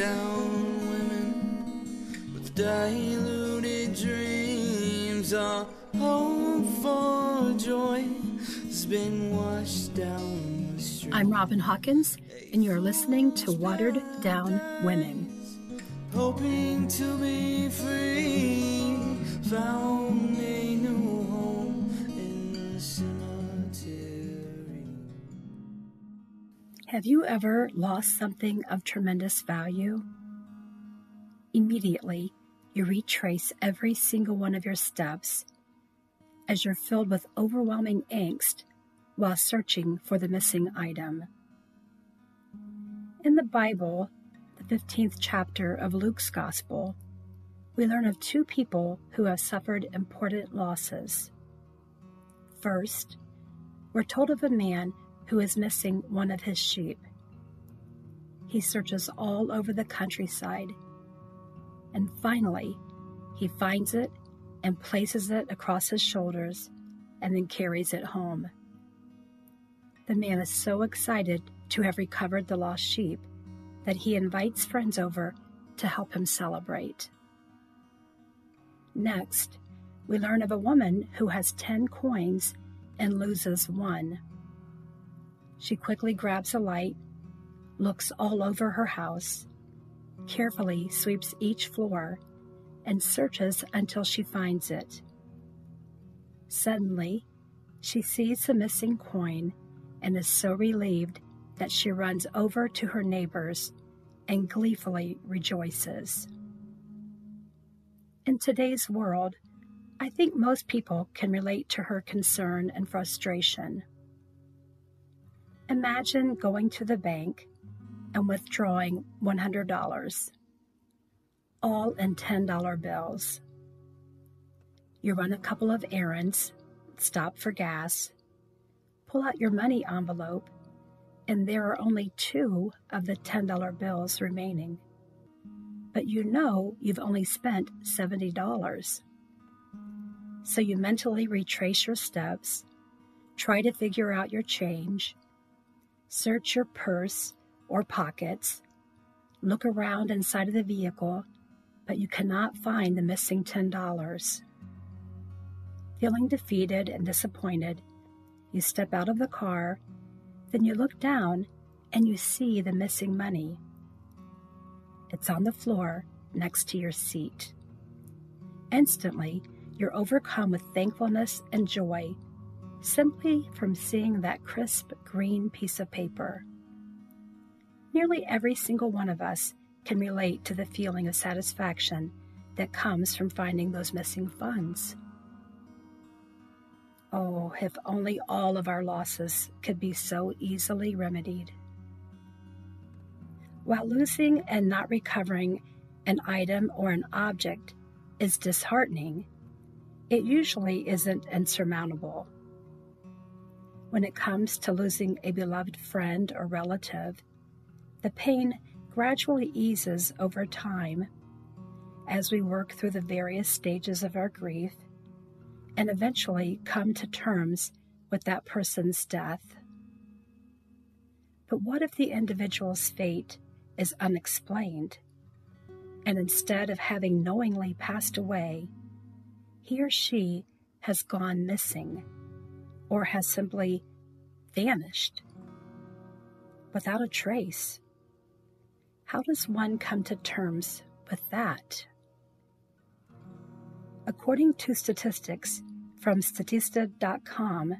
down women with diluted dreams. Our hope for joy has been washed down the. I'm Robin Hawkins, and you're listening to Watered Down Women. Hoping to be free, found Have you ever lost something of tremendous value? Immediately, you retrace every single one of your steps as you're filled with overwhelming angst while searching for the missing item. In the Bible, the 15th chapter of Luke's Gospel, we learn of two people who have suffered important losses. First, we're told of a man who is missing one of his sheep. He searches all over the countryside, and finally, he finds it and places it across his shoulders and then carries it home. The man is so excited to have recovered the lost sheep that he invites friends over to help him celebrate. Next, we learn of a woman who has 10 coins and loses one. She quickly grabs a light, looks all over her house, carefully sweeps each floor, and searches until she finds it. Suddenly, she sees the missing coin and is so relieved that she runs over to her neighbors and gleefully rejoices. In today's world, I think most people can relate to her concern and frustration. Imagine going to the bank and withdrawing $100, all in $10 bills. You run a couple of errands, stop for gas, pull out your money envelope, and there are only two of the $10 bills remaining. But you know you've only spent $70. So you mentally retrace your steps, try to figure out your change, search your purse or pockets, look around inside of the vehicle, but you cannot find the missing $10. Feeling defeated and disappointed, you step out of the car then you look down and you see the missing money. It's on the floor next to your seat. Instantly, you're overcome with thankfulness and joy simply from seeing that crisp green piece of paper. Nearly every single one of us can relate to the feeling of satisfaction that comes from finding those missing funds. Oh, if only all of our losses could be so easily remedied. While losing and not recovering an item or an object is disheartening, it usually isn't insurmountable. When it comes to losing a beloved friend or relative, the pain gradually eases over time as we work through the various stages of our grief and eventually come to terms with that person's death. But what if the individual's fate is unexplained, and instead of having knowingly passed away, he or she has gone missing or has simply vanished without a trace? How does one come to terms with that? According to statistics, from Statista.com,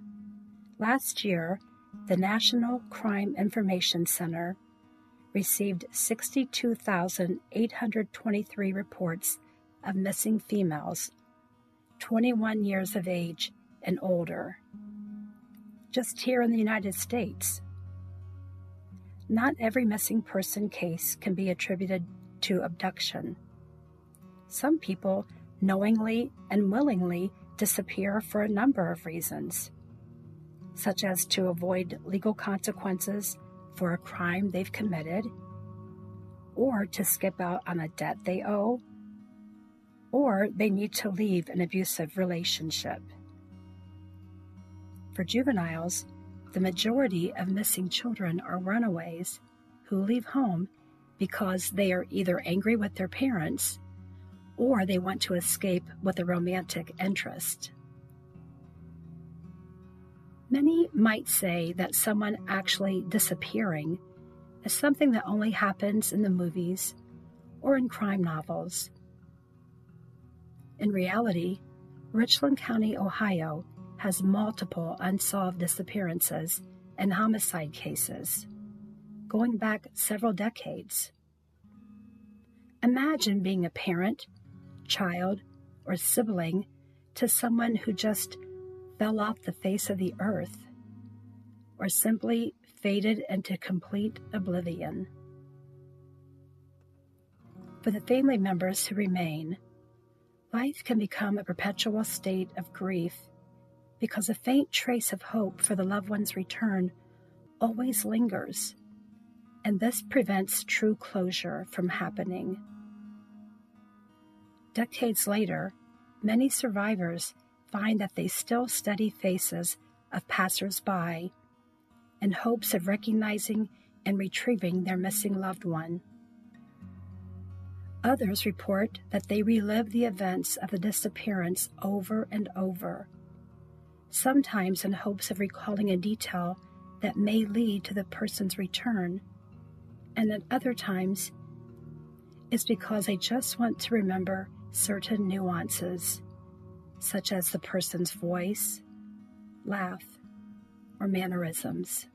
last year, the National Crime Information Center received 62,823 reports of missing females 21 years of age and older. Just here in the United States. Not every missing person case can be attributed to abduction. Some people knowingly and willingly disappear for a number of reasons, such as to avoid legal consequences for a crime they've committed, or to skip out on a debt they owe, or they need to leave an abusive relationship. For juveniles, the majority of missing children are runaways who leave home because they are either angry with their parents or they want to escape with a romantic interest. Many might say that someone actually disappearing is something that only happens in the movies or in crime novels. In reality, Richland County, Ohio has multiple unsolved disappearances and homicide cases going back several decades. Imagine being a parent, child, or sibling to someone who just fell off the face of the earth or simply faded into complete oblivion. For the family members who remain, life can become a perpetual state of grief because a faint trace of hope for the loved one's return always lingers and this prevents true closure from happening. Decades later, many survivors find that they still study faces of passersby in hopes of recognizing and retrieving their missing loved one. Others report that they relive the events of the disappearance over and over, sometimes in hopes of recalling a detail that may lead to the person's return and at other times it's because I just want to remember certain nuances, such as the person's voice, laugh, or mannerisms.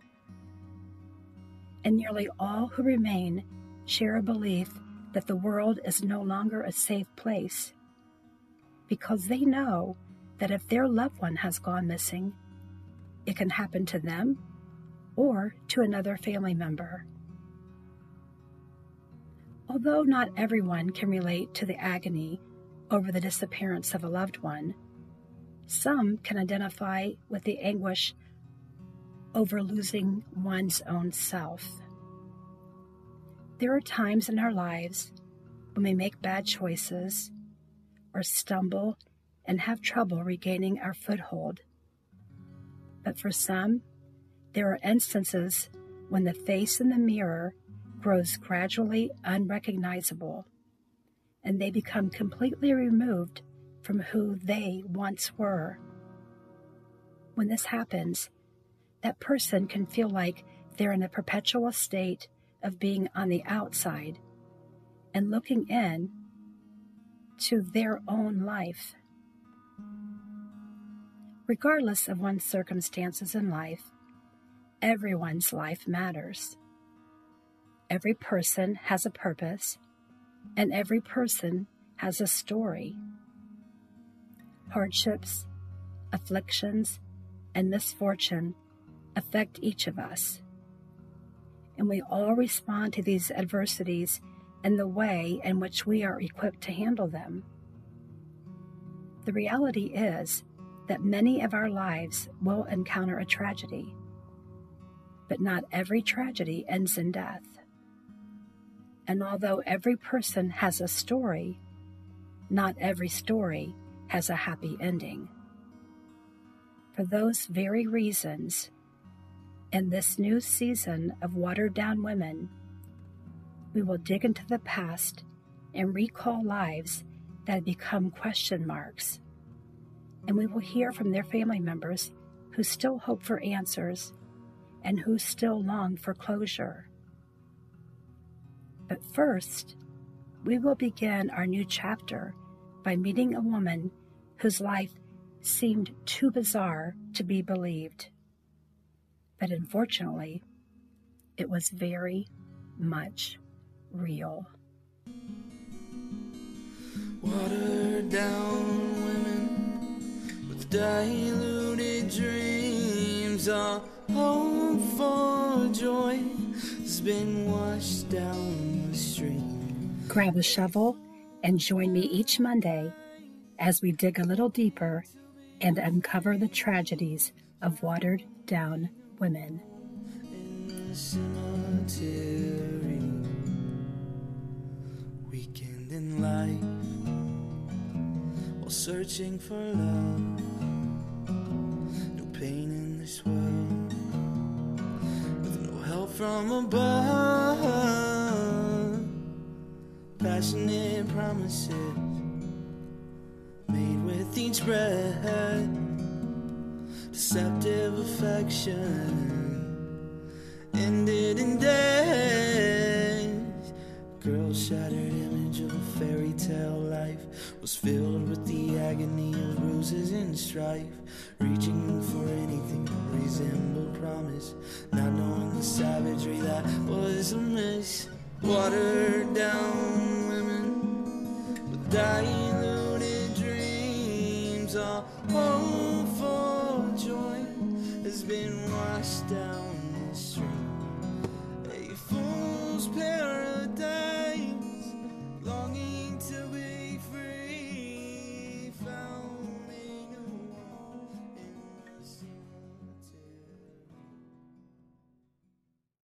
And nearly all who remain share a belief that the world is no longer a safe place because they know that if their loved one has gone missing, it can happen to them or to another family member. Although not everyone can relate to the agony over the disappearance of a loved one, some can identify with the anguish over losing one's own self. There are times in our lives when we make bad choices or stumble and have trouble regaining our foothold. But for some, there are instances when the face in the mirror grows gradually unrecognizable, and they become completely removed from who they once were. When this happens, that person can feel like they're in a perpetual state of being on the outside and looking in to their own life. Regardless of one's circumstances in life, everyone's life matters. Every person has a purpose, and every person has a story. Hardships, afflictions, and misfortune affect each of us. And we all respond to these adversities in the way in which we are equipped to handle them. The reality is that many of our lives will encounter a tragedy, but not every tragedy ends in death. And although every person has a story, not every story has a happy ending. For those very reasons, in this new season of Watered Down Women, we will dig into the past and recall lives that have become question marks. And we will hear from their family members who still hope for answers and who still long for closure. But first, we will begin our new chapter by meeting a woman whose life seemed too bizarre to be believed. But unfortunately, it was very much real. Down diluted dreams, our hope for joy has been washed down Grab a shovel and join me each Monday as we dig a little deeper and uncover the tragedies of watered down women. Weekend in life while searching for love. From above passionate promises made with each breath, deceptive affection ended in death. Girl's shattered image of a fairy tale life was filled with the agony of bruises and strife, reaching for anything that resembled promise, not knowing the savagery that was amiss. Watered down women with diluted dreams, all